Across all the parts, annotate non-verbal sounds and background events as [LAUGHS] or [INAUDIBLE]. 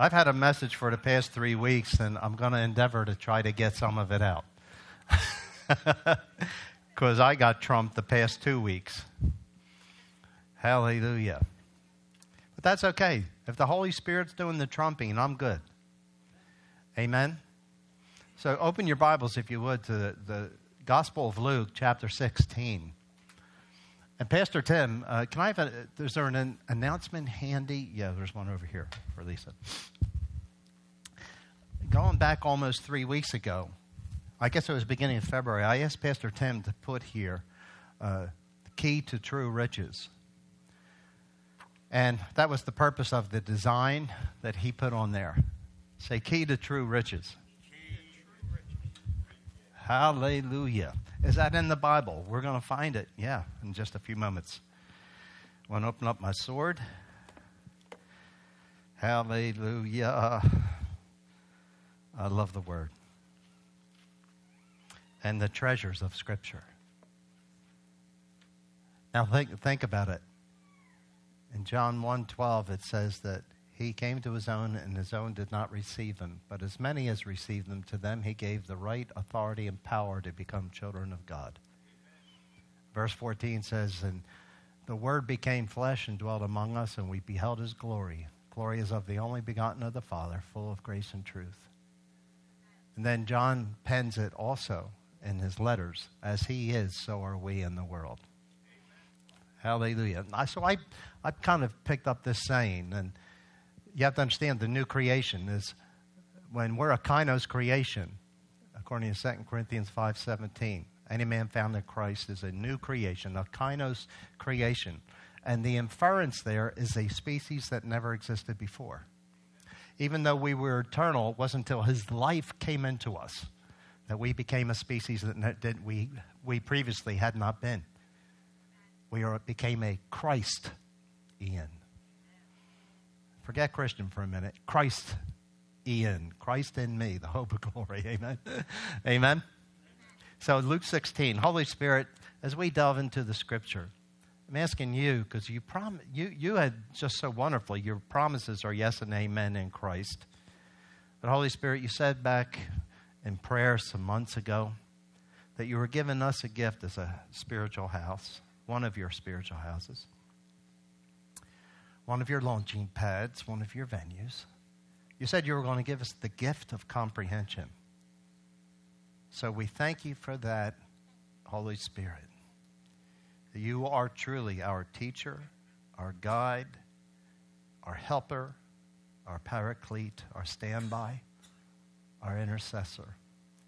I've had a message for the past three weeks, and I'm going to endeavor to try to get some of it out. [LAUGHS] Because I got trumped the past two weeks. Hallelujah. But that's okay. If the Holy Spirit's doing the trumping, I'm good. Amen. So open your Bibles, if you would, to the, the Gospel of Luke, chapter 16. And Pastor Tim, uh, can I have a, is there an announcement handy? Yeah, there's one over here for Lisa. Going back almost three weeks ago, I guess it was beginning of February, I asked Pastor Tim to put here uh, the key to true riches. And that was the purpose of the design that he put on there. Say, key to true riches. Hallelujah. Is that in the Bible? We're going to find it, yeah, in just a few moments. I want to open up my sword. Hallelujah. I love the word. And the treasures of Scripture. Now think, think about it. In John 1.12 it says that he came to his own, and his own did not receive him. But as many as received him, to them he gave the right, authority, and power to become children of God. Verse 14 says, And the Word became flesh and dwelt among us, and we beheld his glory. Glory is of the only begotten of the Father, full of grace and truth. And then John pens it also in his letters As he is, so are we in the world. Hallelujah. So I, I kind of picked up this saying, and you have to understand the new creation is when we're a kainos creation, according to 2 Corinthians 5.17, any man found in Christ is a new creation, a kainos creation. And the inference there is a species that never existed before. Even though we were eternal, it wasn't until his life came into us that we became a species that, that we, we previously had not been. We are, became a Christ Ian. Forget Christian for a minute. Christ in, Christ in me, the hope of [LAUGHS] glory. Amen. Amen. So, Luke 16, Holy Spirit, as we delve into the scripture, I'm asking you because you, prom- you, you had just so wonderfully, your promises are yes and amen in Christ. But, Holy Spirit, you said back in prayer some months ago that you were giving us a gift as a spiritual house, one of your spiritual houses one of your launching pads, one of your venues. You said you were going to give us the gift of comprehension. So we thank you for that, Holy Spirit. You are truly our teacher, our guide, our helper, our paraclete, our standby, our intercessor.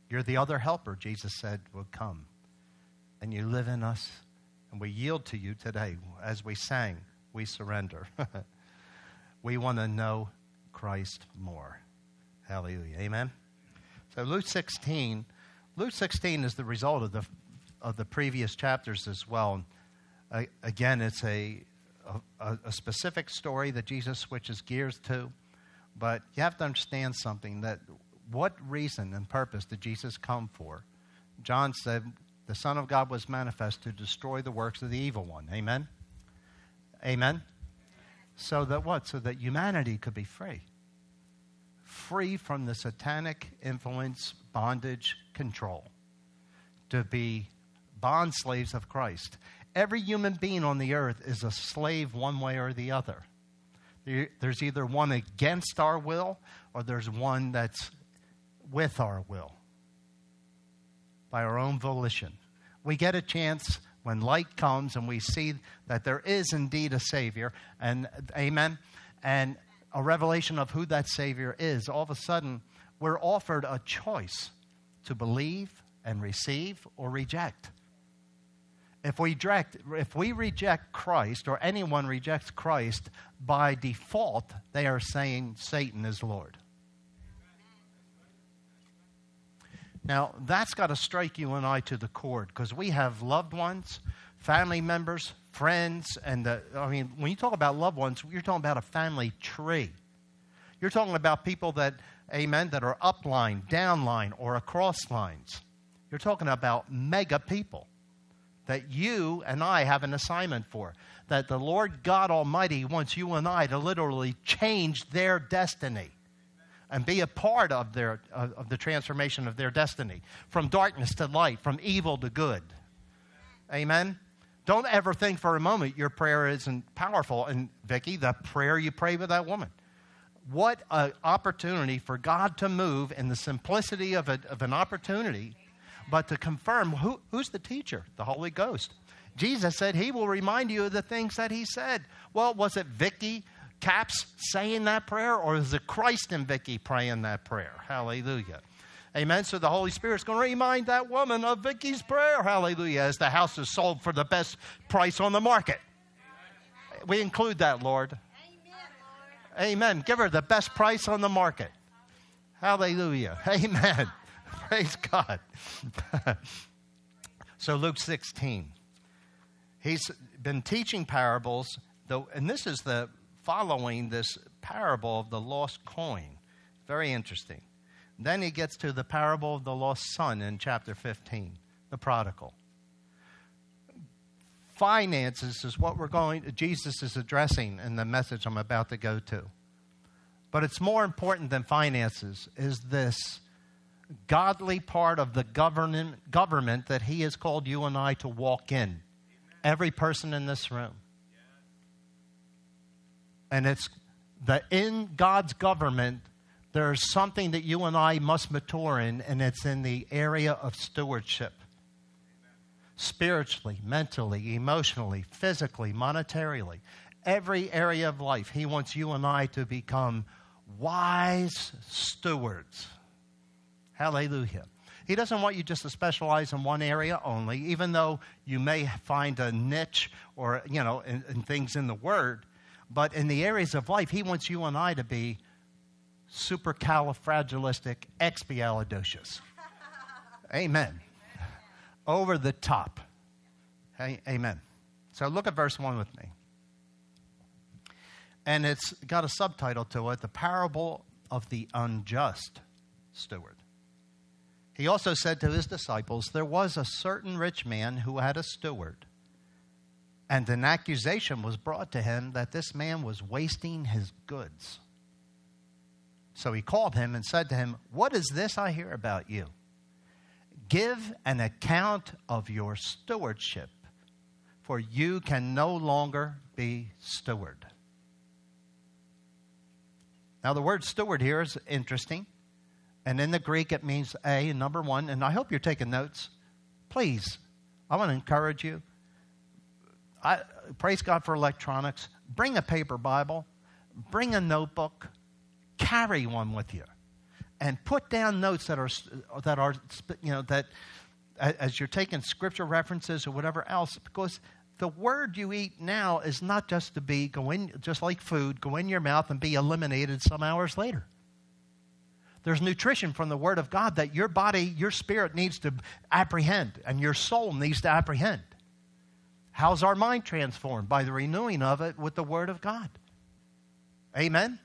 You're the other helper, Jesus said, would come. And you live in us, and we yield to you today as we sang we surrender. [LAUGHS] we want to know Christ more. Hallelujah. Amen. So Luke 16, Luke 16 is the result of the of the previous chapters as well. Uh, again, it's a, a, a specific story that Jesus switches gears to, but you have to understand something that what reason and purpose did Jesus come for? John said the Son of God was manifest to destroy the works of the evil one. Amen. Amen? So that what? So that humanity could be free. Free from the satanic influence, bondage, control. To be bond slaves of Christ. Every human being on the earth is a slave one way or the other. There's either one against our will or there's one that's with our will by our own volition. We get a chance when light comes and we see that there is indeed a Savior, and amen, and a revelation of who that Savior is, all of a sudden we're offered a choice to believe and receive or reject. If we, direct, if we reject Christ or anyone rejects Christ, by default, they are saying Satan is Lord. Now, that's got to strike you and I to the core because we have loved ones, family members, friends, and the, I mean, when you talk about loved ones, you're talking about a family tree. You're talking about people that, amen, that are upline, downline, or across lines. You're talking about mega people that you and I have an assignment for. That the Lord God Almighty wants you and I to literally change their destiny and be a part of, their, of, of the transformation of their destiny from darkness to light, from evil to good. Amen? Don't ever think for a moment your prayer isn't powerful. And Vicki, the prayer you pray with that woman. What an opportunity for God to move in the simplicity of, a, of an opportunity, but to confirm who, who's the teacher? The Holy Ghost. Jesus said he will remind you of the things that he said. Well, was it Vicki Caps saying that prayer, or is it Christ and Vicky praying that prayer? Hallelujah. Amen. So the Holy Spirit's going to remind that woman of Vicky's prayer. Hallelujah. As the house is sold for the best price on the market. We include that, Lord. Amen. Amen. Give her the best price on the market. Hallelujah. [LAUGHS] Amen. [LAUGHS] Praise God. [LAUGHS] so Luke 16. He's been teaching parables, though, and this is the following this parable of the lost coin. Very interesting. Then he gets to the parable of the lost son in chapter 15, the prodigal. Finances is what we're going Jesus is addressing in the message I'm about to go to. But it's more important than finances is this godly part of the government, government that he has called you and I to walk in. Every person in this room. And it's that in God's government, there's something that you and I must mature in, and it's in the area of stewardship. Spiritually, mentally, emotionally, physically, monetarily, every area of life, He wants you and I to become wise stewards. Hallelujah. He doesn't want you just to specialize in one area only, even though you may find a niche or, you know, in, in things in the Word. But in the areas of life, He wants you and I to be supercalifragilisticexpialidocious. [LAUGHS] Amen. Over the top. Hey, amen. So look at verse 1 with me. And it's got a subtitle to it The Parable of the Unjust Steward. He also said to his disciples, There was a certain rich man who had a steward, and an accusation was brought to him that this man was wasting his goods. So he called him and said to him, What is this I hear about you? Give an account of your stewardship, for you can no longer be steward. Now, the word steward here is interesting. And in the Greek, it means A, number one. And I hope you're taking notes. Please, I want to encourage you. I, praise God for electronics. Bring a paper Bible, bring a notebook, carry one with you and put down notes that are that are you know that as you're taking scripture references or whatever else because the word you eat now is not just to be go in just like food go in your mouth and be eliminated some hours later there's nutrition from the word of god that your body your spirit needs to apprehend and your soul needs to apprehend how's our mind transformed by the renewing of it with the word of god amen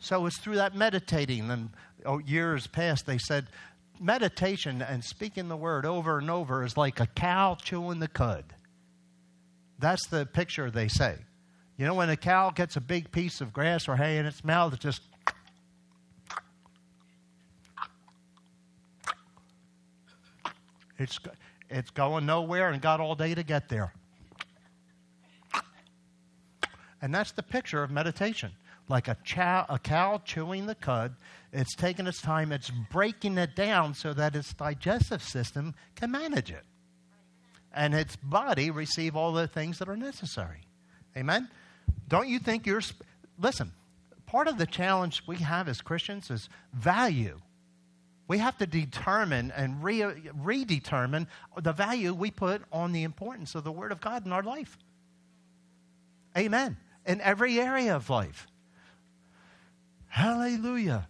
so it's through that meditating. And oh, years past, they said meditation and speaking the word over and over is like a cow chewing the cud. That's the picture they say. You know, when a cow gets a big piece of grass or hay in its mouth, it just it's it's going nowhere and got all day to get there. And that's the picture of meditation like a, chow, a cow chewing the cud. It's taking its time, it's breaking it down so that its digestive system can manage it. And its body receive all the things that are necessary. Amen? Don't you think you're. Listen, part of the challenge we have as Christians is value. We have to determine and re- redetermine the value we put on the importance of the Word of God in our life. Amen. In every area of life. Hallelujah.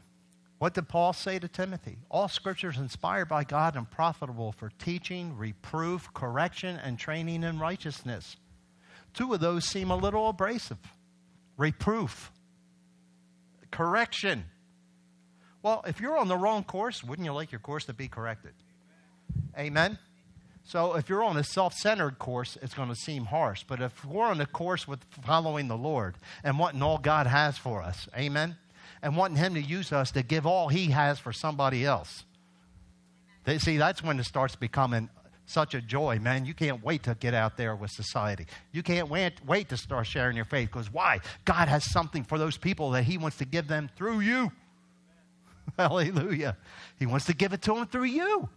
What did Paul say to Timothy? All scripture is inspired by God and profitable for teaching, reproof, correction, and training in righteousness. Two of those seem a little abrasive reproof, correction. Well, if you're on the wrong course, wouldn't you like your course to be corrected? Amen? So if you're on a self centered course, it's going to seem harsh. But if we're on a course with following the Lord and wanting all God has for us, amen? and wanting Him to use us to give all He has for somebody else. They, see, that's when it starts becoming such a joy, man. You can't wait to get out there with society. You can't wait, wait to start sharing your faith because why? God has something for those people that He wants to give them through you. [LAUGHS] Hallelujah. He wants to give it to them through you.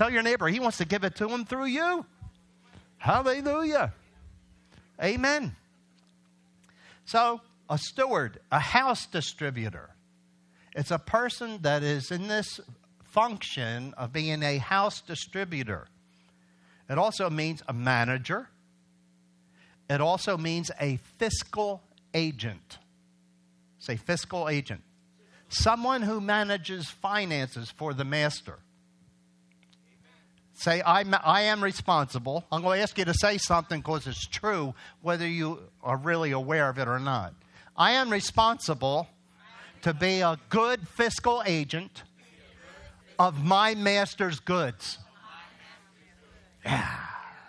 Tell your neighbor, He wants to give it to him through you. Hallelujah. Amen. So, a steward, a house distributor, it's a person that is in this function of being a house distributor. It also means a manager. It also means a fiscal agent. Say fiscal agent. Someone who manages finances for the master. Say, I'm, I am responsible. I'm going to ask you to say something because it's true, whether you are really aware of it or not. I am responsible to be a good fiscal agent of my master's goods. Yeah.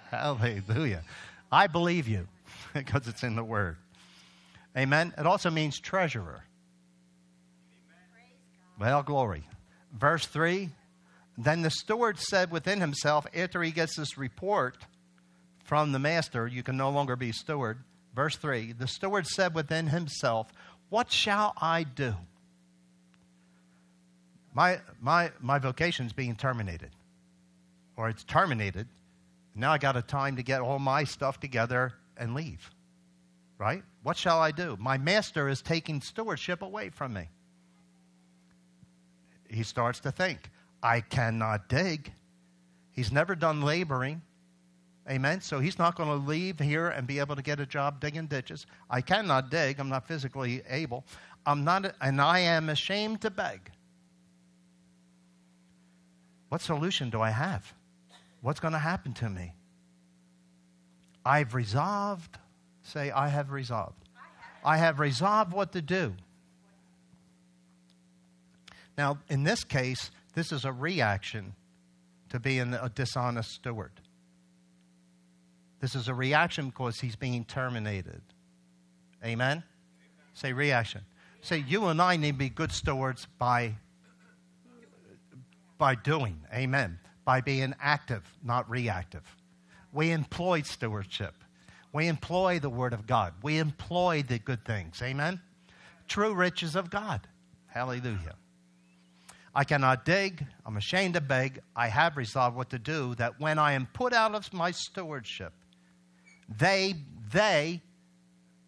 Hallelujah. I believe you [LAUGHS] because it's in the word. Amen. It also means treasurer. Well, glory. Verse 3 Then the steward said within himself, after he gets this report from the master, you can no longer be steward. Verse 3 The steward said within himself, What shall I do? My, my, my vocation's being terminated, or it's terminated. Now I got a time to get all my stuff together and leave. Right? What shall I do? My master is taking stewardship away from me. He starts to think, I cannot dig. He's never done laboring. Amen. So he's not going to leave here and be able to get a job digging ditches. I cannot dig. I'm not physically able. I'm not, and I am ashamed to beg. What solution do I have? What's going to happen to me? I've resolved. Say, I have resolved. I have resolved what to do. Now, in this case, this is a reaction to being a dishonest steward. This is a reaction because he's being terminated. Amen? Amen? Say reaction. Say, you and I need to be good stewards by, by doing. Amen by being active, not reactive. We employ stewardship. We employ the Word of God. We employ the good things. Amen? True riches of God. Hallelujah. I cannot dig. I'm ashamed to beg. I have resolved what to do that when I am put out of my stewardship, they, they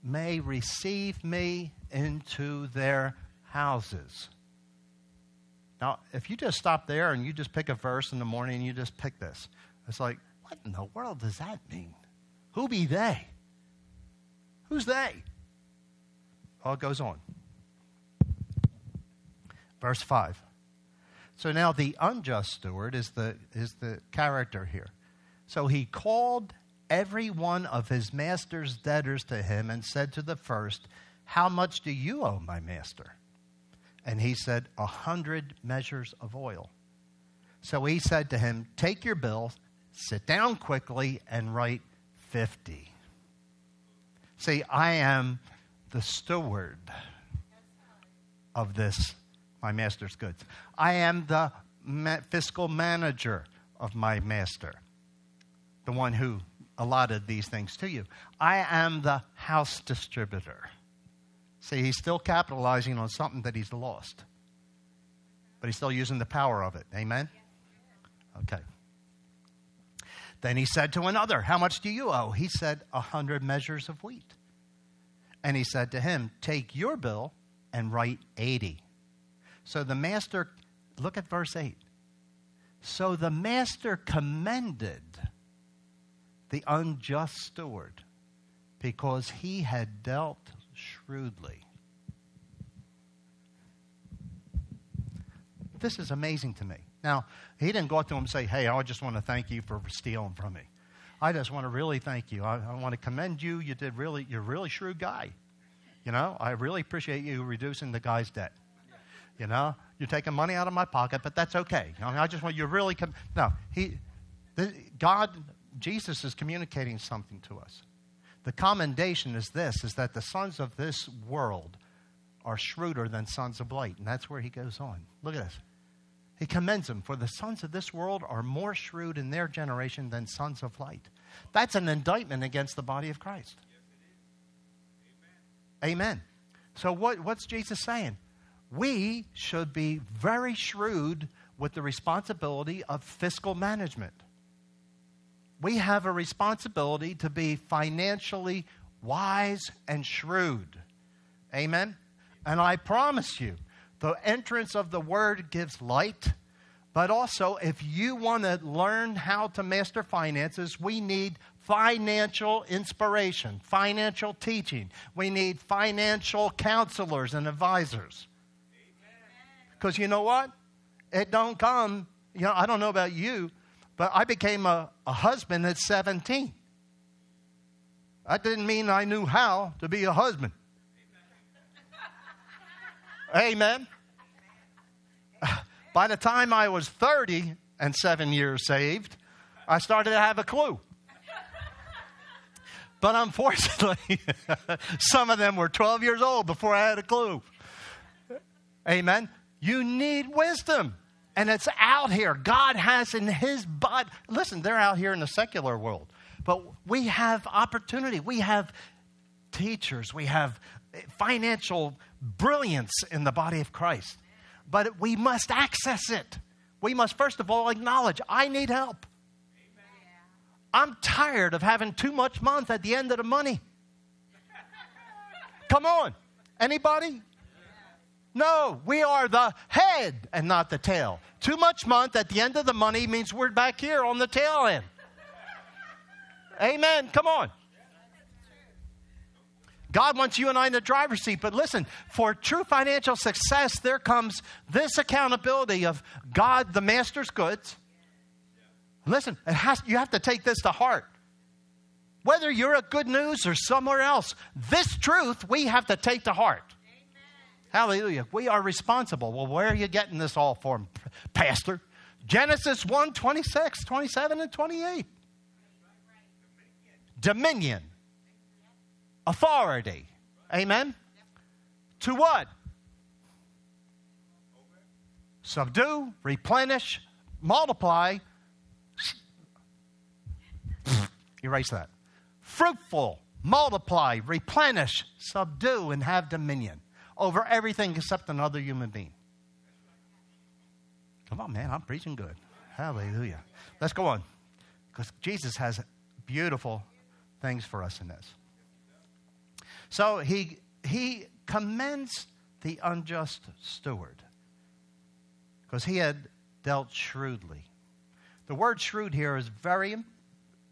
may receive me into their houses. Now, if you just stop there and you just pick a verse in the morning and you just pick this, it's like, what in the world does that mean? Who be they? Who's they? Well, it goes on. Verse 5. So now the unjust steward is the, is the character here. So he called every one of his master's debtors to him and said to the first, How much do you owe my master? And he said, A hundred measures of oil. So he said to him, Take your bill, sit down quickly, and write 50. See, I am the steward of this, my master's goods. I am the ma- fiscal manager of my master, the one who allotted these things to you. I am the house distributor. See, he's still capitalizing on something that he's lost, but he's still using the power of it. Amen? Okay. Then he said to another, How much do you owe? He said, A hundred measures of wheat. And he said to him, Take your bill and write 80. So the master, look at verse 8. So the master commended the unjust steward because he had dealt shrewdly. This is amazing to me. Now, he didn't go up to him and say, Hey, I just want to thank you for stealing from me. I just want to really thank you. I, I want to commend you. You did really, you're a really shrewd guy. You know, I really appreciate you reducing the guy's debt. You know, you're taking money out of my pocket, but that's okay. I, mean, I just want you to really come. No, he, the, God, Jesus is communicating something to us. The commendation is this is that the sons of this world are shrewder than sons of light. And that's where he goes on. Look at this. He commends them, for the sons of this world are more shrewd in their generation than sons of light. That's an indictment against the body of Christ. Amen. Amen. So, what, what's Jesus saying? We should be very shrewd with the responsibility of fiscal management. We have a responsibility to be financially wise and shrewd. Amen? And I promise you, the entrance of the word gives light. But also, if you want to learn how to master finances, we need financial inspiration, financial teaching. We need financial counselors and advisors. Because you know what? It don't come, you know, I don't know about you, but I became a, a husband at 17. That didn't mean I knew how to be a husband. Amen. [LAUGHS] By the time I was 30 and seven years saved, I started to have a clue. But unfortunately, [LAUGHS] some of them were 12 years old before I had a clue. Amen. You need wisdom. And it's out here. God has in His body. Listen, they're out here in the secular world. But we have opportunity. We have teachers. We have financial brilliance in the body of Christ. But we must access it. We must, first of all, acknowledge I need help. I'm tired of having too much month at the end of the money. Come on. Anybody? No, we are the head and not the tail. Too much month at the end of the money means we're back here on the tail end. Amen. Come on. God wants you and I in the driver's seat. But listen, for true financial success, there comes this accountability of God, the master's goods. Listen, has, you have to take this to heart. Whether you're at good news or somewhere else, this truth we have to take to heart. Hallelujah. We are responsible. Well, where are you getting this all from, Pastor? Genesis 1 26, 27, and 28. Dominion authority. Amen? To what? Subdue, replenish, multiply. Erase that. Fruitful, multiply, replenish, subdue, and have dominion over everything except another human being. Come on, man, I'm preaching good. Hallelujah. Let's go on. Because Jesus has beautiful things for us in this. So he, he commends the unjust steward because he had dealt shrewdly. The word shrewd here is very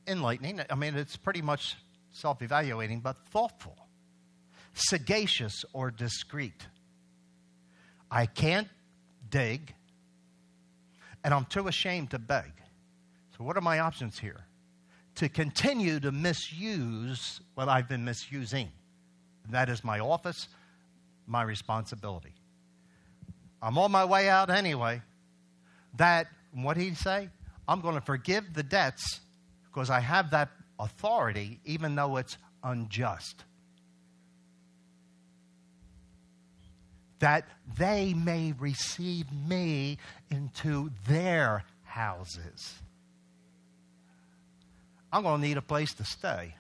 enlightening. I mean, it's pretty much self evaluating, but thoughtful, sagacious, or discreet. I can't dig, and I'm too ashamed to beg. So, what are my options here? To continue to misuse what I've been misusing. That is my office, my responsibility. I'm on my way out anyway. That, what did he say? I'm going to forgive the debts because I have that authority, even though it's unjust. That they may receive me into their houses. I'm going to need a place to stay.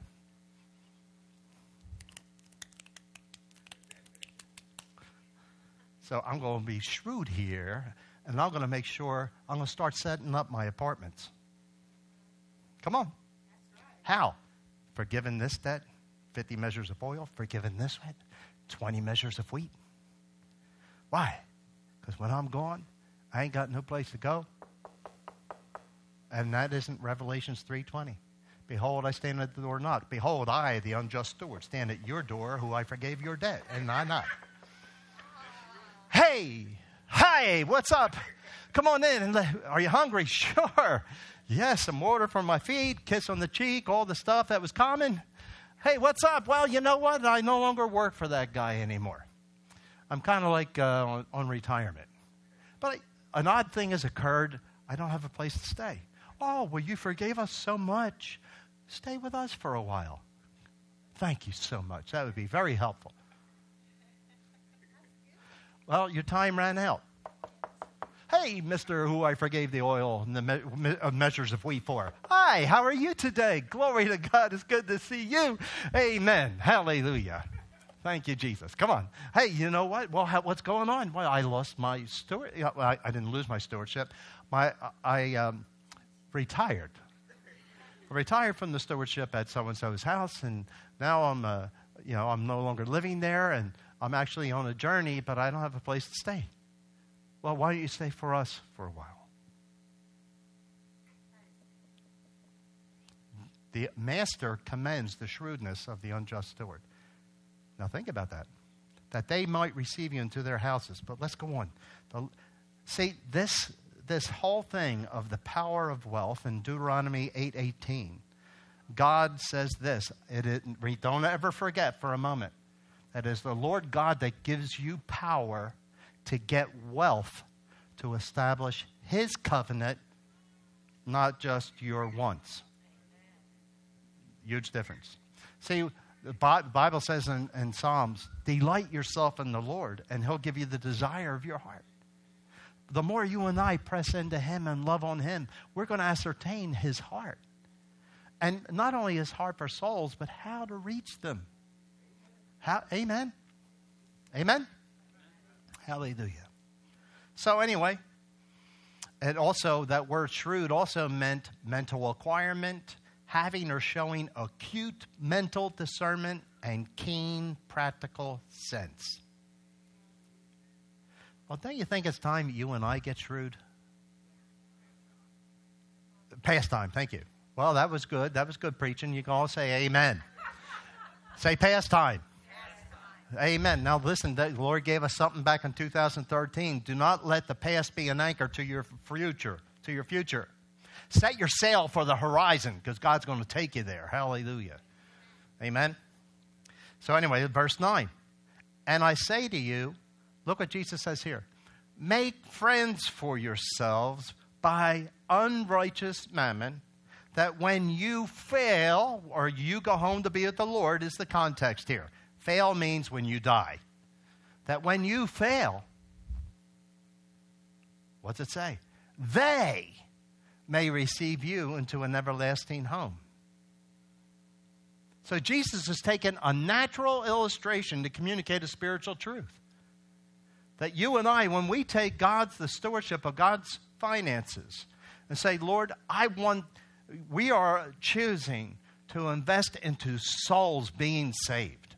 So I'm going to be shrewd here, and I'm going to make sure I'm going to start setting up my apartments. Come on. Right. How? Forgiving this debt, 50 measures of oil, forgiving this debt, 20 measures of wheat. Why? Because when I'm gone, I ain't got no place to go. And that isn't Revelations 3:20. Behold, I stand at the door knock. Behold, I, the unjust steward, stand at your door, who I forgave your debt, and I not. Hey, hi, what's up? Come on in. Are you hungry? [LAUGHS] Sure. Yes, some water for my feet, kiss on the cheek, all the stuff that was common. Hey, what's up? Well, you know what? I no longer work for that guy anymore. I'm kind of like uh, on, on, retirement. But I, an odd thing has occurred. I don't have a place to stay. Oh, well, you forgave us so much. Stay with us for a while. Thank you so much. That would be very helpful. Well, your time ran out. Hey, Mr. Who I forgave the oil and the me- me- uh, measures of wheat for. Hi, how are you today? Glory to God. It's good to see you. Amen. Hallelujah. Thank you, Jesus. Come on. Hey, you know what? Well, how, what's going on? Well, I lost my steward. I, I, didn't lose my stewardship. My, I um, retired. I retired from the stewardship at so and so's house, and now I'm, uh, you know, I'm no longer living there, and I'm actually on a journey, but I don't have a place to stay. Well, why don't you stay for us for a while? The master commends the shrewdness of the unjust steward. Now, think about that. That they might receive you into their houses. But let's go on. The, see, this, this whole thing of the power of wealth in Deuteronomy 8.18, God says this. It, it, don't ever forget for a moment that is the Lord God that gives you power to get wealth to establish his covenant, not just your wants. Huge difference. See, the Bible says in, in, Psalms, delight yourself in the Lord, and he'll give you the desire of your heart. The more you and I press into him and love on him, we're going to ascertain his heart. And not only his heart for souls, but how to reach them. How, amen? Amen? Hallelujah. So, anyway, and also that word shrewd also meant mental acquirement, having or showing acute mental discernment and keen practical sense. Well, don't you think it's time you and I get shrewd? Pastime, thank you. Well, that was good. That was good preaching. You can all say amen. [LAUGHS] say pastime. Amen. Now, listen, the Lord gave us something back in 2013. Do not let the past be an anchor to your future. To your future. Set your sail for the horizon because God's going to take you there. Hallelujah. Amen. So, anyway, verse 9. And I say to you, look what Jesus says here make friends for yourselves by unrighteous mammon, that when you fail or you go home to be with the Lord, is the context here Fail means when you die. That when you fail, what's it say? They may receive you into an everlasting home. So Jesus has taken a natural illustration to communicate a spiritual truth. That you and I, when we take God's, the stewardship of God's finances, and say, Lord, I want, we are choosing to invest into souls being saved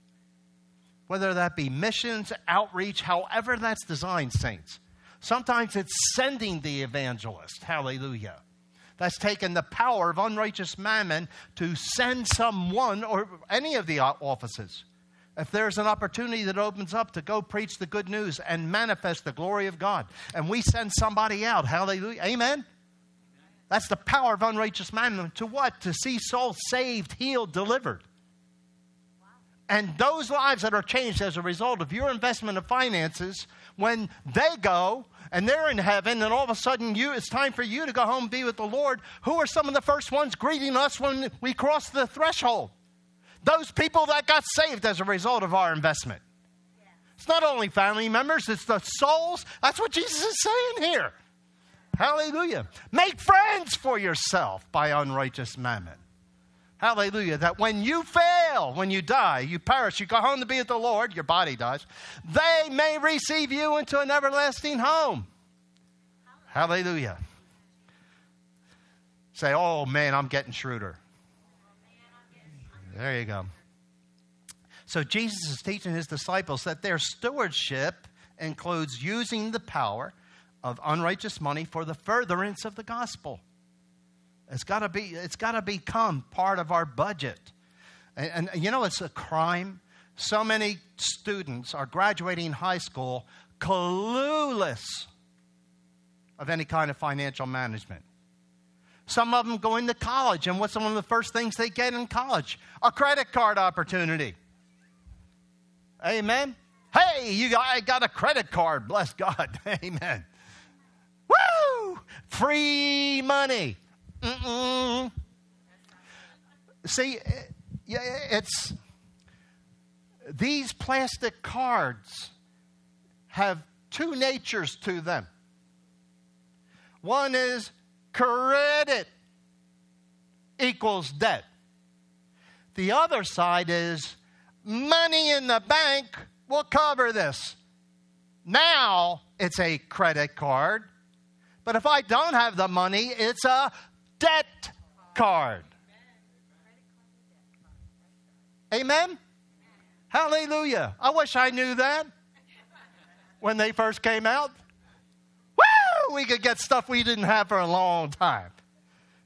whether that be missions, outreach, however that's designed, saints. Sometimes it's sending the evangelist. Hallelujah. That's taken the power of unrighteous mammon to send someone or any of the offices. If there's an opportunity that opens up to go preach the good news and manifest the glory of God, and we send somebody out, hallelujah, amen? That's the power of unrighteous mammon. To what? To see souls saved, healed, delivered. And those lives that are changed as a result of your investment of finances, when they go and they're in heaven, and all of a sudden you, it's time for you to go home and be with the Lord, who are some of the first ones greeting us when we cross the threshold? Those people that got saved as a result of our investment. It's not only family members, it's the souls. That's what Jesus is saying here. Hallelujah. Make friends for yourself by unrighteous mammon. Hallelujah. That when you fail, when you die, you perish, you go home to be with the Lord, your body dies, they may receive you into an everlasting home. Hallelujah. Say, oh man, I'm getting shrewder. There you go. So Jesus is teaching his disciples that their stewardship includes using the power of unrighteous money for the furtherance of the gospel. It's got to be. It's got to become part of our budget. And, and you know, it's a crime. So many students are graduating high school clueless of any kind of financial management. Some of them go into college, and what's one of the first things they get in college? A credit card opportunity. Amen. Hey, you got, I got a credit card. Bless God. [LAUGHS] Amen. Woo! Free money. Mm-mm. See, eh, it's these plastic cards have two natures to them. One is credit equals debt. The other side is money in the bank will cover this. Now it's a credit card, but if I don't have the money, it's a debt card. Amen? Hallelujah. I wish I knew that when they first came out. Woo! We could get stuff we didn't have for a long time.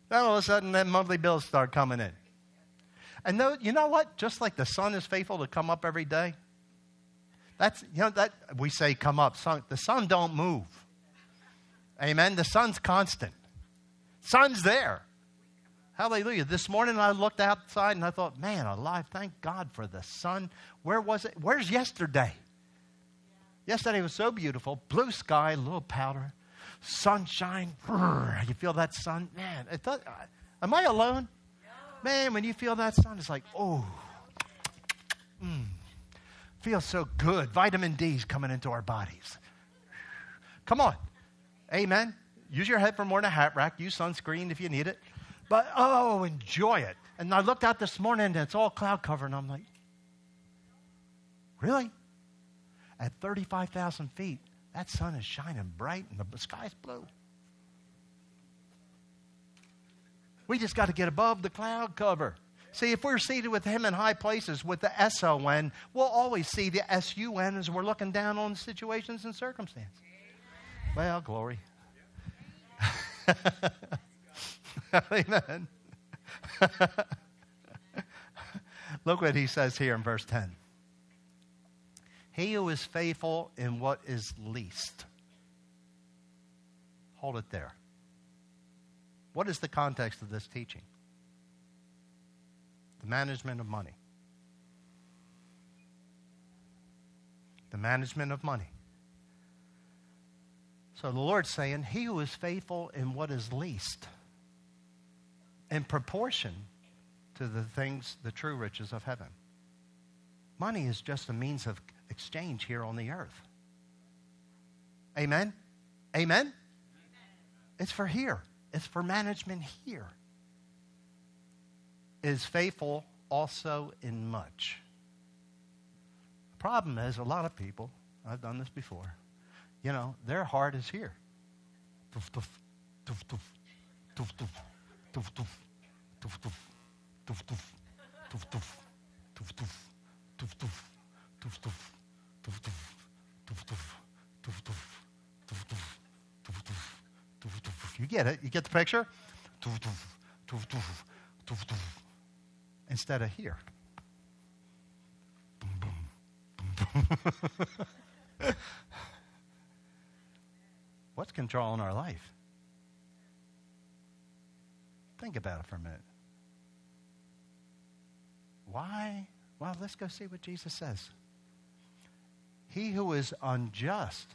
Then all of a sudden, then monthly bills start coming in. And though, you know what? Just like the sun is faithful to come up every day, that's, you know, that we say come up. Sun, the sun don't move. Amen. The sun's constant. Sun's there. Hallelujah. This morning I looked outside and I thought, man, alive, thank God for the sun. Where was it? Where's yesterday? Yesterday was so beautiful. Blue sky, a little powder, sunshine. You feel that sun? Man, am I alone? Man, when you feel that sun, it's like, oh, mm, feels so good. Vitamin D's coming into our bodies. Come on. Amen. Use your head for more than a hat rack. Use sunscreen if you need it. But oh, enjoy it. And I looked out this morning and it's all cloud cover, and I'm like, really? At 35,000 feet, that sun is shining bright and the sky's blue. We just got to get above the cloud cover. See, if we're seated with Him in high places with the S O N, we'll always see the S U N as we're looking down on situations and circumstances. Well, glory. [LAUGHS] Amen. [LAUGHS] Look what he says here in verse 10. He who is faithful in what is least. Hold it there. What is the context of this teaching? The management of money. The management of money. So the Lord's saying, He who is faithful in what is least in proportion to the things, the true riches of heaven. Money is just a means of exchange here on the earth. Amen? Amen? It's for here, it's for management here. Is faithful also in much. The problem is, a lot of people, I've done this before, you know, their heart is here. You get it? You get the picture? Instead of here what's controlling our life Think about it for a minute. Why? Well, let's go see what Jesus says. He who is unjust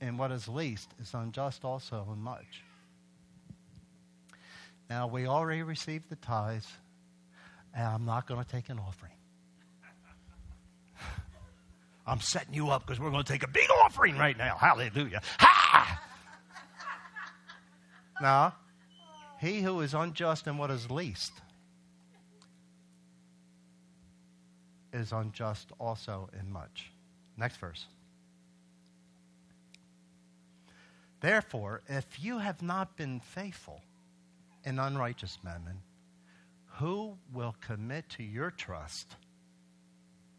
in what is least is unjust also in much. Now, we already received the tithes, and I'm not going to take an offering. [LAUGHS] I'm setting you up because we're going to take a big offering right now. Hallelujah. Ha! Now, he who is unjust in what is least is unjust also in much. Next verse. Therefore, if you have not been faithful in unrighteous mammon, who will commit to your trust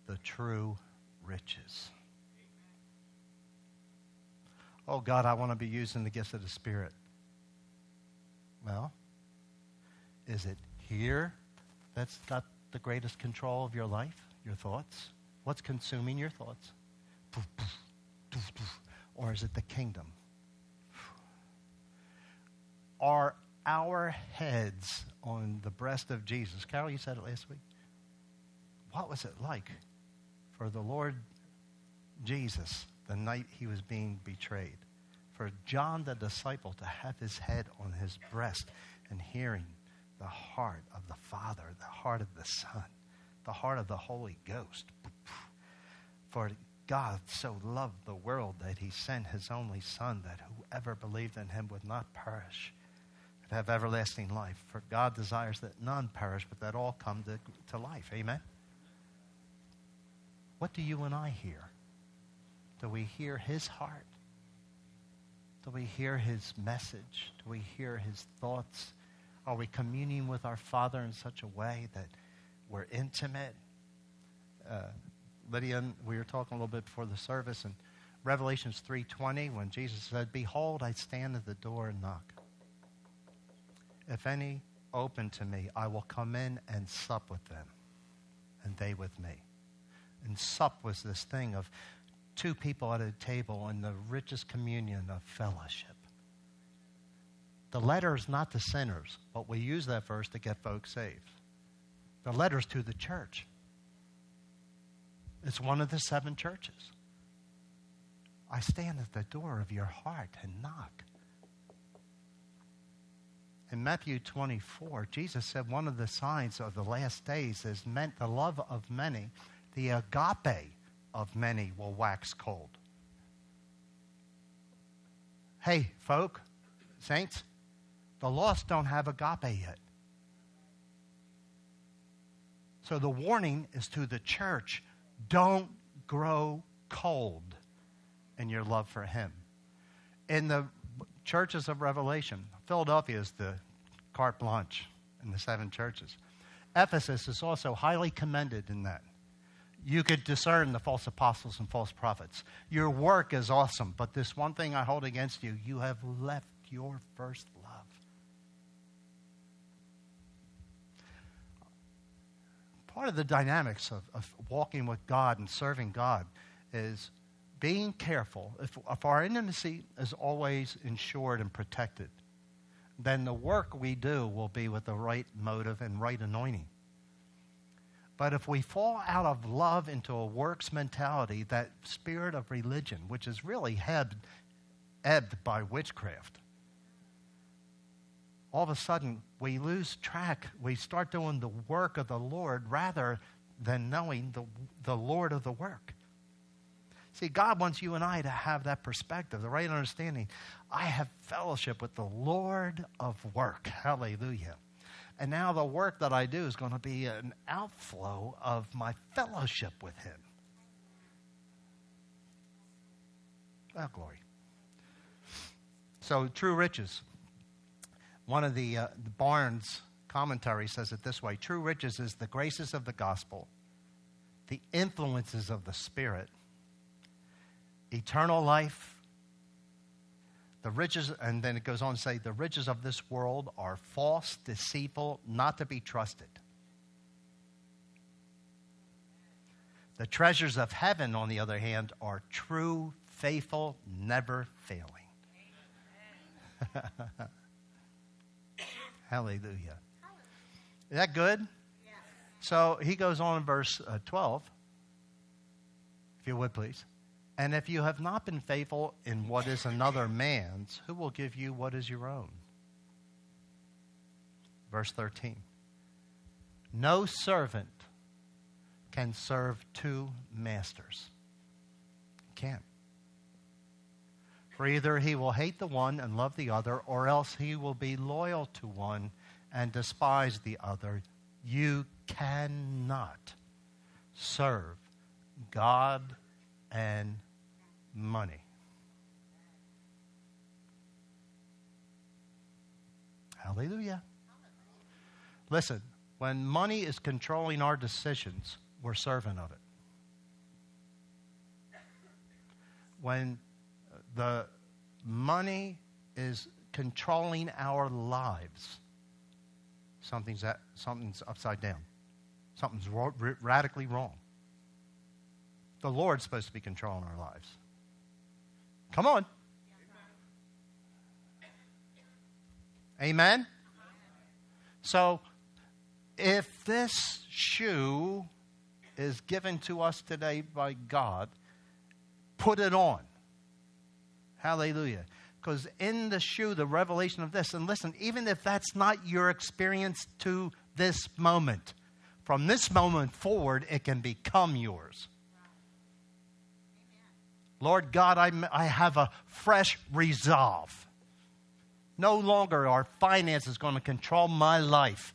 the true riches? Oh God, I want to be using the gifts of the Spirit. Well, is it here that's got the greatest control of your life, your thoughts? What's consuming your thoughts? Or is it the kingdom? Are our heads on the breast of Jesus? Carol, you said it last week. What was it like for the Lord Jesus the night he was being betrayed? For John the disciple to have his head on his breast and hearing the heart of the Father, the heart of the Son, the heart of the Holy Ghost. For God so loved the world that he sent his only Son, that whoever believed in him would not perish, but have everlasting life. For God desires that none perish, but that all come to, to life. Amen? What do you and I hear? Do we hear his heart? Do we hear his message? Do we hear his thoughts? Are we communing with our Father in such a way that we're intimate? Uh, Lydia we were talking a little bit before the service, and Revelations 3.20, when Jesus said, Behold, I stand at the door and knock. If any open to me, I will come in and sup with them, and they with me. And sup was this thing of two people at a table in the richest communion of fellowship. The letter is not to sinners, but we use that verse to get folks saved. The letter's to the church. It's one of the seven churches. I stand at the door of your heart and knock. In Matthew 24, Jesus said one of the signs of the last days is meant the love of many, the agape of many will wax cold. Hey, folk, saints, the lost don't have agape yet. So the warning is to the church don't grow cold in your love for Him. In the churches of Revelation, Philadelphia is the carte blanche in the seven churches. Ephesus is also highly commended in that. You could discern the false apostles and false prophets. Your work is awesome, but this one thing I hold against you you have left your first love. part of the dynamics of, of walking with God and serving God is being careful. If, if our intimacy is always insured and protected, then the work we do will be with the right motive and right anointing. But if we fall out of love into a works mentality, that spirit of religion, which is really ebbed, ebbed by witchcraft, all of a sudden we lose track. We start doing the work of the Lord rather than knowing the, the Lord of the work. See, God wants you and I to have that perspective, the right understanding. I have fellowship with the Lord of work. Hallelujah. And now the work that I do is going to be an outflow of my fellowship with Him. Oh, glory. So, true riches. One of the, uh, the Barnes commentary says it this way True riches is the graces of the gospel, the influences of the Spirit, eternal life, the riches, and then it goes on to say, the riches of this world are false, deceitful, not to be trusted. The treasures of heaven, on the other hand, are true, faithful, never failing. [LAUGHS] Hallelujah. Is that good? Yes. So he goes on in verse uh, 12, if you would please. And if you have not been faithful in what is another man's, who will give you what is your own? Verse 13. No servant can serve two masters. Can't. For either he will hate the one and love the other, or else he will be loyal to one and despise the other. You cannot serve God and money. Hallelujah. Listen, when money is controlling our decisions, we're servant of it. When the money is controlling our lives, something's, at, something's upside down. Something's radically wrong. The Lord's supposed to be controlling our lives. Come on. Amen? So, if this shoe is given to us today by God, put it on. Hallelujah. Because in the shoe, the revelation of this, and listen, even if that's not your experience to this moment, from this moment forward, it can become yours. Lord God, I, I have a fresh resolve. No longer are finances going to control my life,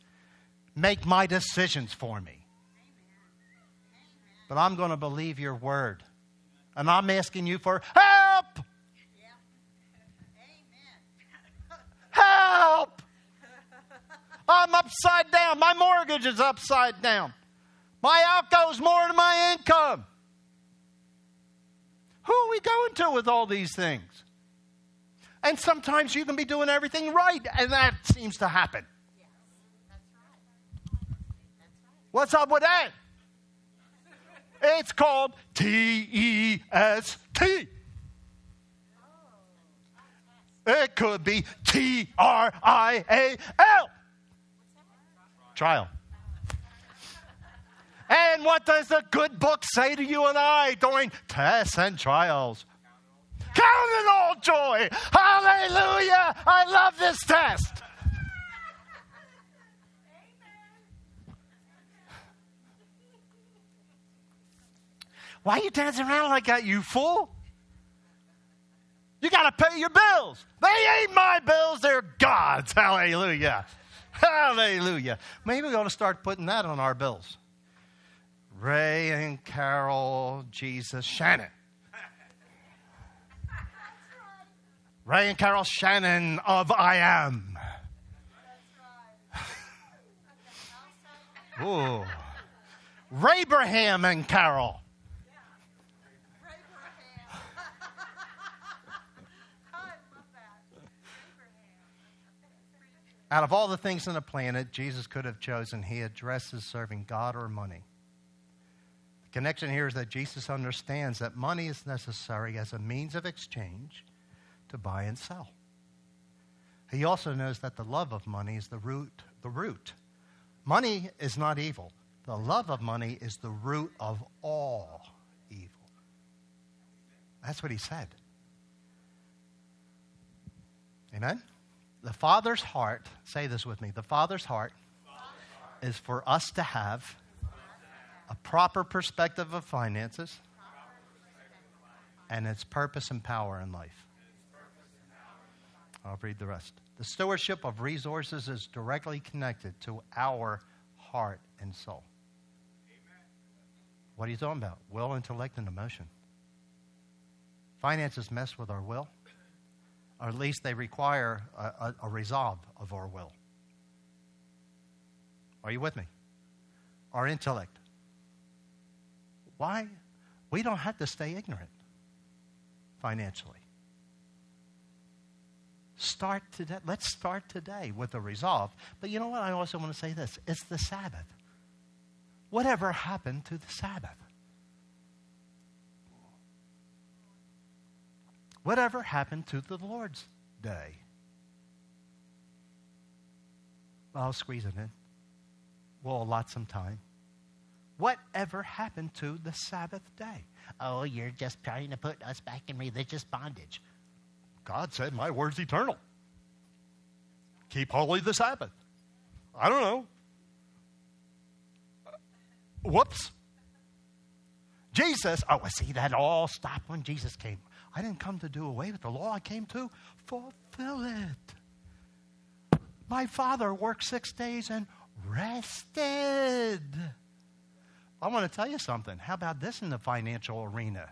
make my decisions for me. But I'm going to believe your word. And I'm asking you for help. Help! I'm upside down. My mortgage is upside down. My outgoes more than my income. Who are we going to with all these things? And sometimes you can be doing everything right, and that seems to happen. What's up with that? It's called T E S T. It could be T R I A L. Trial. And what does the good book say to you and I during tests and trials? Count it all joy. Hallelujah. I love this test. Why are you dancing around like that, you fool? You got to pay your bills. They ain't my bills, they're God's. Hallelujah. Hallelujah. Maybe we ought to start putting that on our bills. Ray and Carol, Jesus, Shannon. Ray and Carol Shannon of I Am. Ooh. Rabraham and Carol. Out of all the things on the planet Jesus could have chosen, he addresses serving God or money. Connection here is that Jesus understands that money is necessary as a means of exchange to buy and sell. He also knows that the love of money is the root, the root. Money is not evil. The love of money is the root of all evil. That's what he said. Amen? The Father's heart, say this with me, the Father's heart, is for us to have a proper perspective of finances and its purpose and power in life. I'll read the rest. The stewardship of resources is directly connected to our heart and soul. What are you talking about? Will, intellect, and emotion. Finances mess with our will or at least they require a, a, a resolve of our will. Are you with me? Our intellect. Why? We don't have to stay ignorant financially. Start today. Let's start today with a resolve. But you know what? I also want to say this it's the Sabbath. Whatever happened to the Sabbath? Whatever happened to the Lord's day? I'll squeeze it in. We'll allot some time. Whatever happened to the Sabbath day? Oh, you're just trying to put us back in religious bondage. God said, My word's eternal. Keep holy the Sabbath. I don't know. Uh, whoops. Jesus, oh, see, that all stopped when Jesus came. I didn't come to do away with the law, I came to fulfill it. My father worked six days and rested. I want to tell you something. How about this in the financial arena?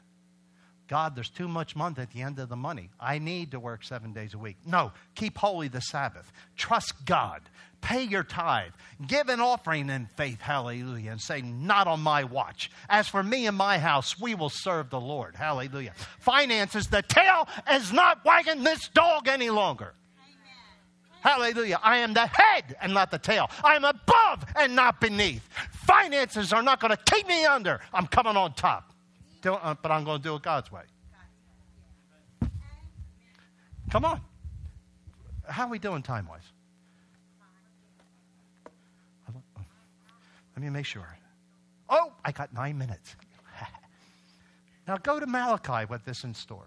God, there's too much month at the end of the money. I need to work seven days a week. No, keep holy the Sabbath. Trust God. Pay your tithe. Give an offering in faith, hallelujah, and say, Not on my watch. As for me and my house, we will serve the Lord, hallelujah. Finances, the tail is not wagging this dog any longer. Hallelujah. I am the head and not the tail. I am above and not beneath. Finances are not going to keep me under. I'm coming on top. Uh, but I'm going to do it God's way. Come on. How are we doing time wise? Let me make sure. Oh, I got nine minutes. [LAUGHS] now go to Malachi with this in store.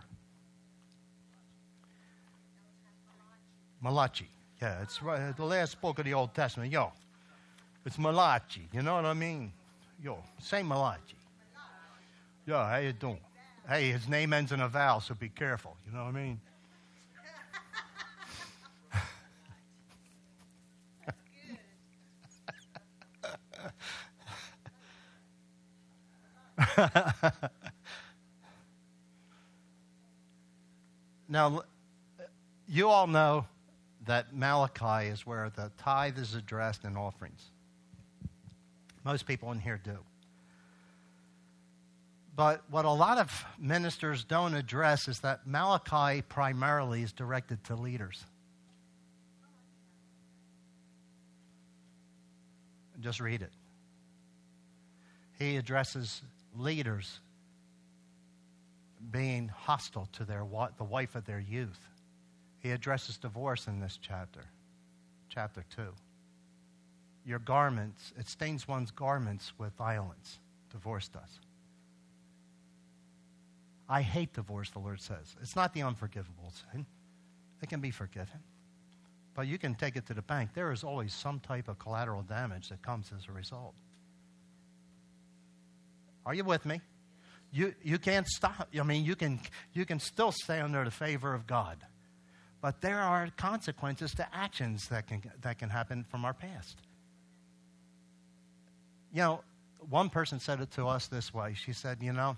Malachi. Yeah, it's right, the last book of the Old Testament. Yo, it's Malachi. You know what I mean? Yo, say Malachi. Yo, how you doing? Hey, his name ends in a vowel, so be careful. You know what I mean? [LAUGHS] now, you all know that Malachi is where the tithe is addressed and offerings. Most people in here do. But what a lot of ministers don't address is that Malachi primarily is directed to leaders. Just read it. He addresses leaders being hostile to their, the wife of their youth. He addresses divorce in this chapter, chapter 2. Your garments, it stains one's garments with violence. Divorce does. I hate divorce, the Lord says. It's not the unforgivable sin, it can be forgiven. But you can take it to the bank. There is always some type of collateral damage that comes as a result. Are you with me? You, you can't stop. I mean, you can, you can still stay under the favor of God. But there are consequences to actions that can, that can happen from our past. You know, one person said it to us this way. She said, You know,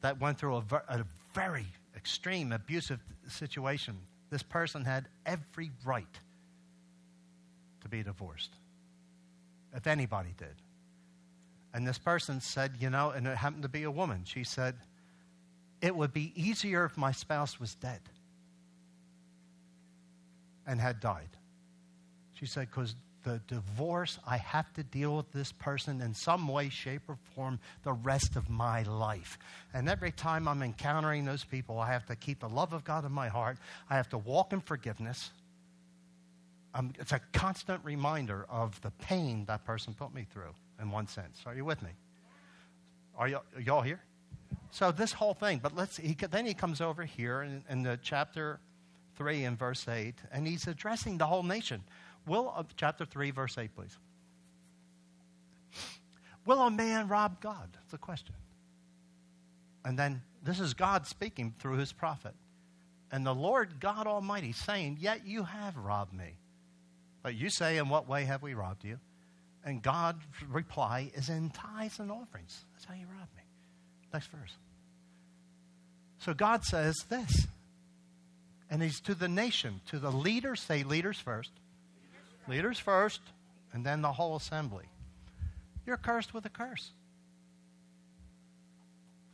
that went through a, ver- a very extreme abusive situation. This person had every right to be divorced, if anybody did. And this person said, you know, and it happened to be a woman. She said, it would be easier if my spouse was dead and had died. She said, because the divorce, I have to deal with this person in some way, shape, or form the rest of my life. And every time I'm encountering those people, I have to keep the love of God in my heart. I have to walk in forgiveness. Um, it's a constant reminder of the pain that person put me through, in one sense. Are you with me? Are, you, are y'all here? So this whole thing, but let's. He, then he comes over here in, in the chapter three and verse eight, and he's addressing the whole nation. Will, uh, chapter 3, verse 8, please. Will a man rob God? It's a question. And then this is God speaking through his prophet. And the Lord God Almighty saying, Yet you have robbed me. But you say, In what way have we robbed you? And God's reply is in tithes and offerings. That's how you rob me. Next verse. So God says this. And he's to the nation, to the leaders, say leaders first, Leaders first, and then the whole assembly. You're cursed with a curse.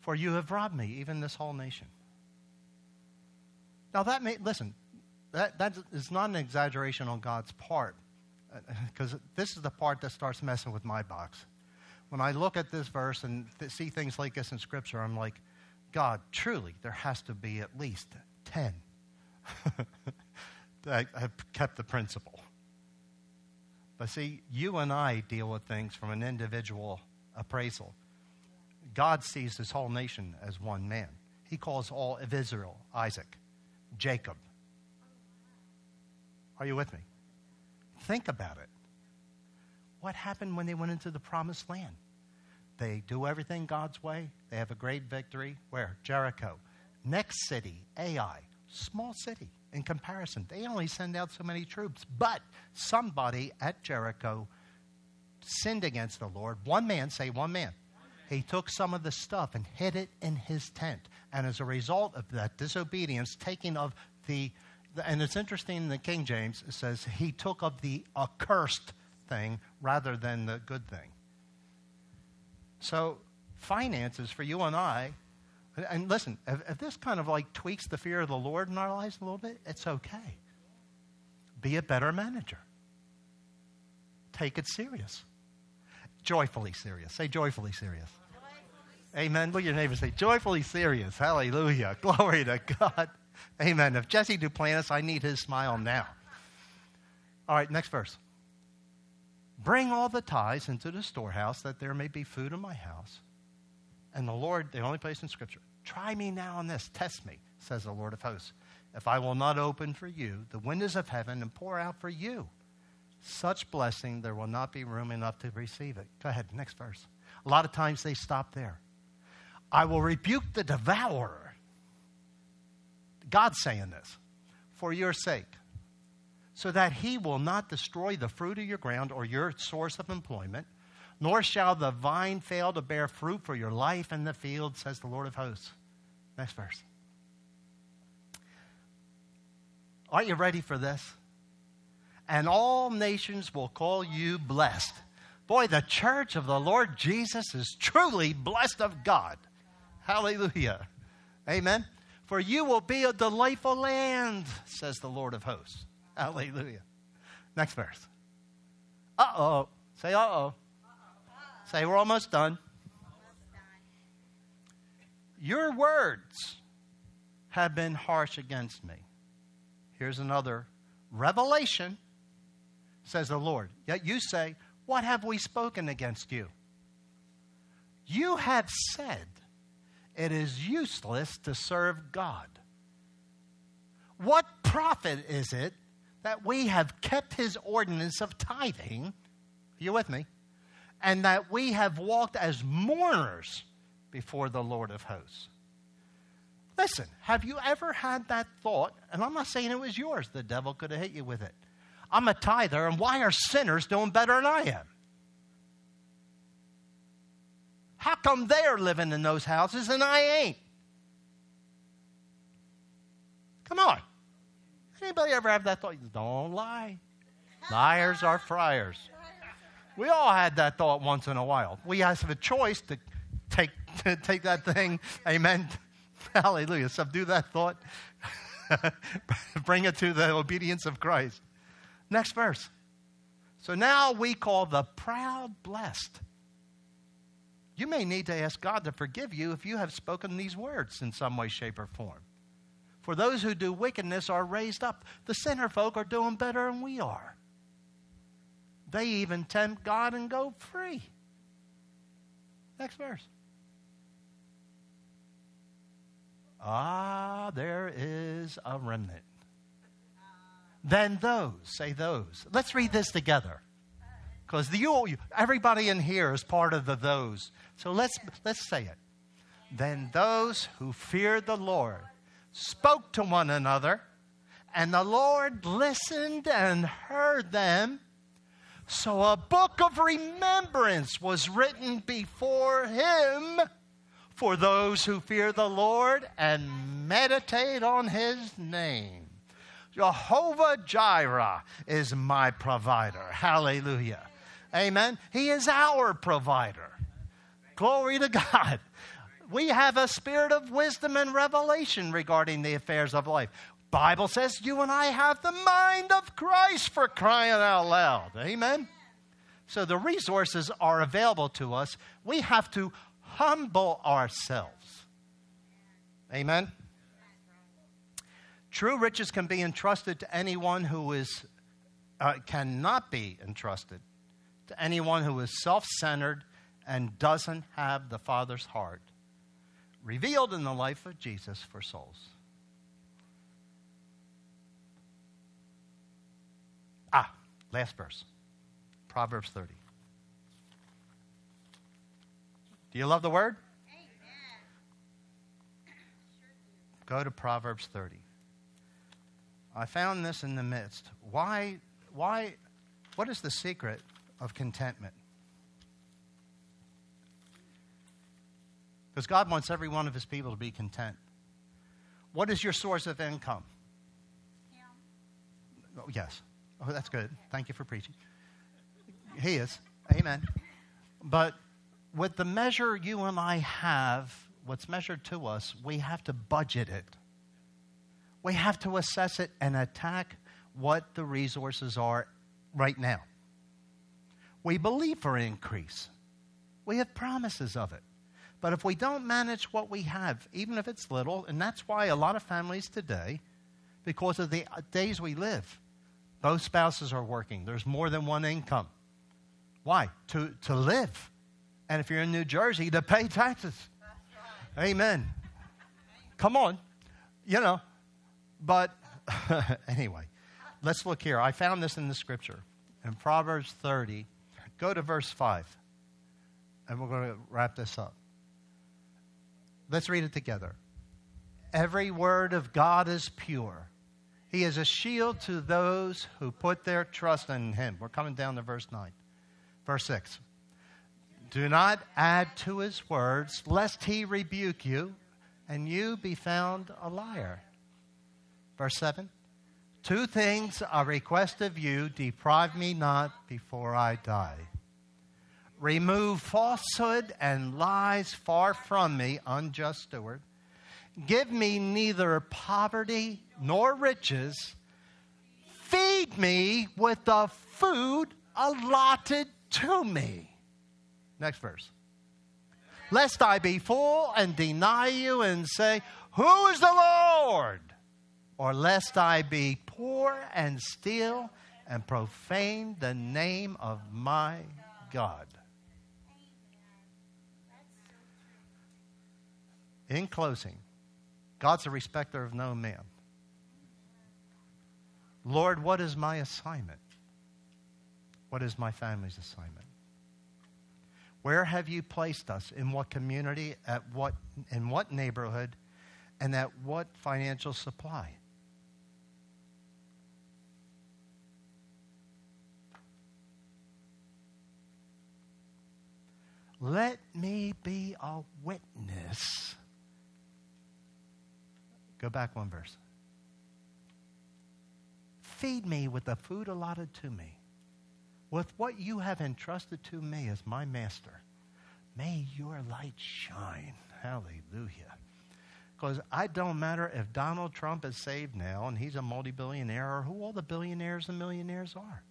For you have robbed me, even this whole nation. Now, that may, listen, that, that is not an exaggeration on God's part, uh, because this is the part that starts messing with my box. When I look at this verse and th- see things like this in Scripture, I'm like, God, truly, there has to be at least 10 [LAUGHS] that have kept the principle. But see, you and I deal with things from an individual appraisal. God sees this whole nation as one man. He calls all of Israel Isaac, Jacob. Are you with me? Think about it. What happened when they went into the promised land? They do everything God's way. They have a great victory. Where? Jericho. Next city, Ai. Small city in comparison. They only send out so many troops. But somebody at Jericho sinned against the Lord. One man, say one man. He took some of the stuff and hid it in his tent. And as a result of that disobedience, taking of the, and it's interesting in the King James, says he took of the accursed thing rather than the good thing. So, finances for you and I and listen, if, if, this kind of like tweaks the fear of the Lord in our lives a little bit, it's okay. Be a better manager. Take it serious. Joyfully serious. Say joyfully serious. Amen. Look at your neighbor say, joyfully serious. Hallelujah. [LAUGHS] Glory to God. Amen. If Jesse Duplantis, I need his smile now. All right, next verse. Bring all the tithes into the storehouse that there may be food in my house and the Lord, the only place in Scripture, try me now on this, test me, says the Lord of hosts. If I will not open for you the windows of heaven and pour out for you such blessing, there will not be room enough to receive it. Go ahead, next verse. A lot of times they stop there. I will rebuke the devourer. God's saying this for your sake, so that he will not destroy the fruit of your ground or your source of employment, nor shall the vine fail to bear fruit for your life in the field, says the Lord of hosts. Next verse. Are you ready for this? And all nations will call you blessed. Boy, the church of the Lord Jesus is truly blessed of God. Hallelujah. Amen. For you will be a delightful land, says the Lord of hosts. Hallelujah. Next verse. Uh oh. Say, uh oh. Say, we're almost done. Your words have been harsh against me. Here's another revelation, says the Lord. Yet you say, What have we spoken against you? You have said, It is useless to serve God. What profit is it that we have kept his ordinance of tithing? Are you with me? And that we have walked as mourners before the Lord of hosts. Listen, have you ever had that thought? And I'm not saying it was yours, the devil could have hit you with it. I'm a tither, and why are sinners doing better than I am? How come they're living in those houses and I ain't? Come on. Anybody ever have that thought? Don't lie. Liars are friars. We all had that thought once in a while. We have a choice to take, [LAUGHS] to take that thing, amen. [LAUGHS] Hallelujah. Subdue that thought. [LAUGHS] Bring it to the obedience of Christ. Next verse. So now we call the proud blessed. You may need to ask God to forgive you if you have spoken these words in some way, shape, or form. For those who do wickedness are raised up. The sinner folk are doing better than we are. They even tempt God and go free. Next verse. Ah, there is a remnant. Then those, say those. Let's read this together. Because you, everybody in here is part of the those. So let's, let's say it. Then those who feared the Lord spoke to one another, and the Lord listened and heard them. So a book of remembrance was written before him for those who fear the Lord and meditate on his name. Jehovah Jireh is my provider. Hallelujah. Amen. He is our provider. Glory to God. We have a spirit of wisdom and revelation regarding the affairs of life. Bible says you and I have the mind of Christ for crying out loud. Amen. So the resources are available to us. We have to humble ourselves. Amen. True riches can be entrusted to anyone who is uh, cannot be entrusted to anyone who is self-centered and doesn't have the Father's heart revealed in the life of Jesus for souls. Ah, last verse. Proverbs 30. Do you love the word? Go to Proverbs 30. I found this in the midst. Why, why, what is the secret of contentment? Because God wants every one of his people to be content. What is your source of income? Oh, yes. Oh, that's good. Thank you for preaching. He is. Amen. But with the measure you and I have, what's measured to us, we have to budget it. We have to assess it and attack what the resources are right now. We believe for increase, we have promises of it. But if we don't manage what we have, even if it's little, and that's why a lot of families today, because of the days we live, both spouses are working. There's more than one income. Why? To, to live. And if you're in New Jersey, to pay taxes. Right. Amen. Come on. You know, but [LAUGHS] anyway, let's look here. I found this in the scripture in Proverbs 30. Go to verse 5, and we're going to wrap this up. Let's read it together. Every word of God is pure. He is a shield to those who put their trust in him. We're coming down to verse 9. Verse 6. Do not add to his words, lest he rebuke you and you be found a liar. Verse 7. Two things I request of you deprive me not before I die. Remove falsehood and lies far from me, unjust steward. Give me neither poverty nor riches. Feed me with the food allotted to me. Next verse. Lest I be full and deny you and say, Who is the Lord? Or lest I be poor and steal and profane the name of my God. In closing, God's a respecter of no man. Lord, what is my assignment? What is my family's assignment? Where have you placed us? In what community? At what in what neighborhood? And at what financial supply? Let me be a witness Go back one verse. Feed me with the food allotted to me, with what you have entrusted to me as my master. May your light shine. Hallelujah. Because I don't matter if Donald Trump is saved now and he's a multi billionaire or who all the billionaires and millionaires are.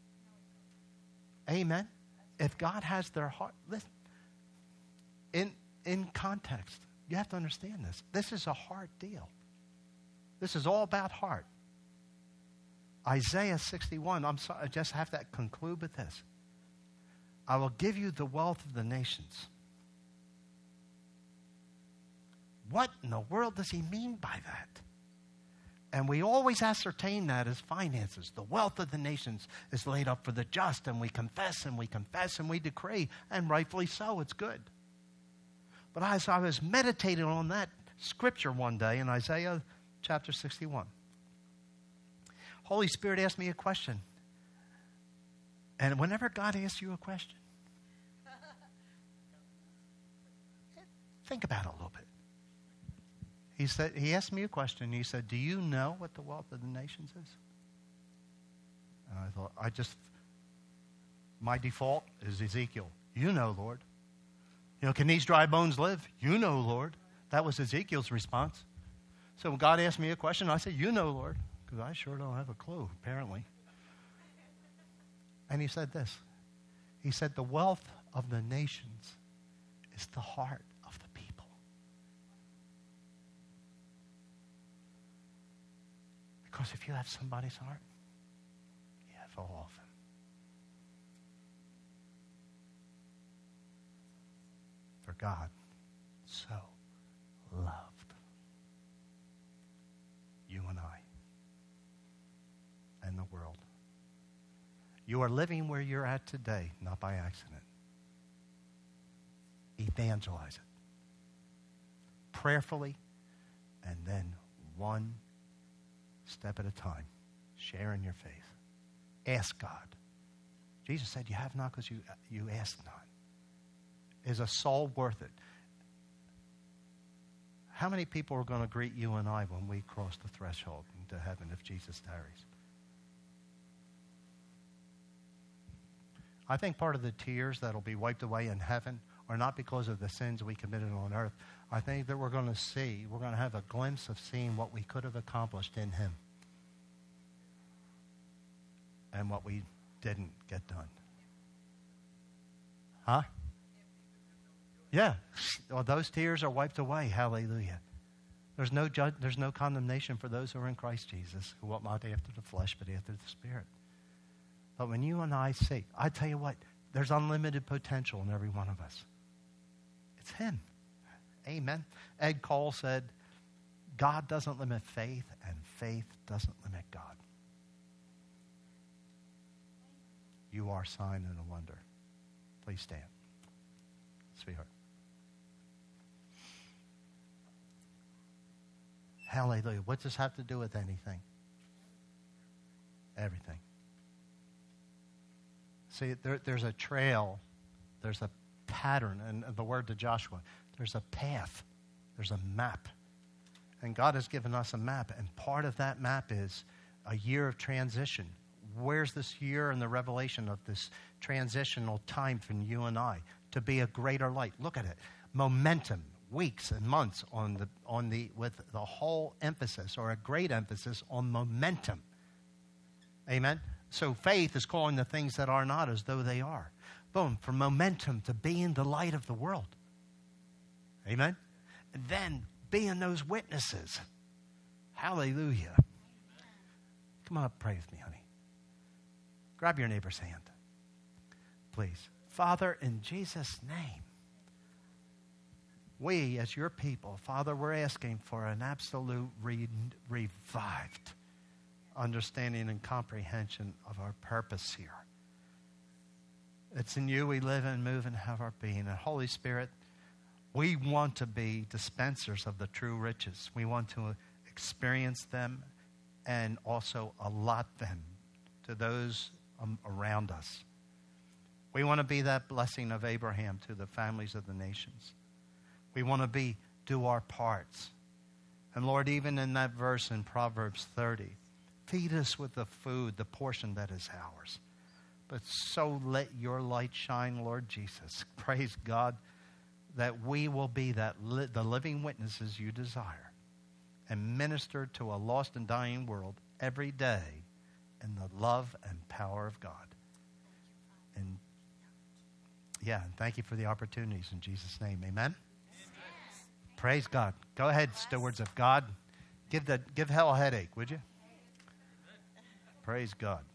Amen. If God has their heart, listen, in, in context, you have to understand this. This is a hard deal. This is all about heart. Isaiah 61, I'm sorry, I just have to conclude with this. I will give you the wealth of the nations. What in the world does he mean by that? And we always ascertain that as finances. The wealth of the nations is laid up for the just, and we confess and we confess and we decree, and rightfully so, it's good. But as I was meditating on that scripture one day in Isaiah chapter 61. Holy Spirit asked me a question. And whenever God asks you a question, think about it a little bit. He said he asked me a question. He said, "Do you know what the wealth of the nations is?" And I thought, I just my default is Ezekiel. You know, Lord. You know, can these dry bones live? You know, Lord. That was Ezekiel's response. So God asked me a question, I said, You know, Lord, because I sure don't have a clue, apparently. And he said this He said, The wealth of the nations is the heart of the people. Because if you have somebody's heart, you have all of them. For God so loved you and I and the world. You are living where you're at today, not by accident. Evangelize it prayerfully and then one step at a time, sharing your faith. Ask God. Jesus said, You have not because you, you ask not. Is a soul worth it? How many people are going to greet you and I when we cross the threshold into heaven if Jesus tarries? I think part of the tears that'll be wiped away in heaven are not because of the sins we committed on earth. I think that we're going to see, we're going to have a glimpse of seeing what we could have accomplished in Him and what we didn't get done. Huh? Yeah. Well, those tears are wiped away. Hallelujah. There's no, ju- there's no condemnation for those who are in Christ Jesus, who walk not after the flesh, but after the Spirit. But when you and I see, I tell you what, there's unlimited potential in every one of us. It's Him. Amen. Ed Cole said, God doesn't limit faith, and faith doesn't limit God. You are sign and a wonder. Please stand. Sweetheart. Hallelujah. What does this have to do with anything? Everything. See, there, there's a trail, there's a pattern, and the word to Joshua, there's a path, there's a map. And God has given us a map, and part of that map is a year of transition. Where's this year in the revelation of this transitional time for you and I to be a greater light? Look at it. Momentum, weeks and months on the, on the, with the whole emphasis or a great emphasis on momentum. Amen? So faith is calling the things that are not as though they are. Boom, for momentum to being the light of the world. Amen? And then being those witnesses. Hallelujah. Come on up, pray with me, honey. Grab your neighbor's hand, please. Father, in Jesus' name, we, as your people, Father, we're asking for an absolute re- revived understanding and comprehension of our purpose here. It's in you we live and move and have our being. And Holy Spirit, we want to be dispensers of the true riches. We want to experience them and also allot them to those um, around us. We want to be that blessing of Abraham to the families of the nations. We want to be do our parts. And Lord, even in that verse in Proverbs 30, feed us with the food, the portion that is ours. But so let your light shine, Lord Jesus. [LAUGHS] Praise God that we will be that li- the living witnesses you desire and minister to a lost and dying world every day in the love and power of God. And yeah, and thank you for the opportunities in Jesus' name. Amen. Praise God. Go ahead, stewards of God. Give, the, give hell a headache, would you? Praise God.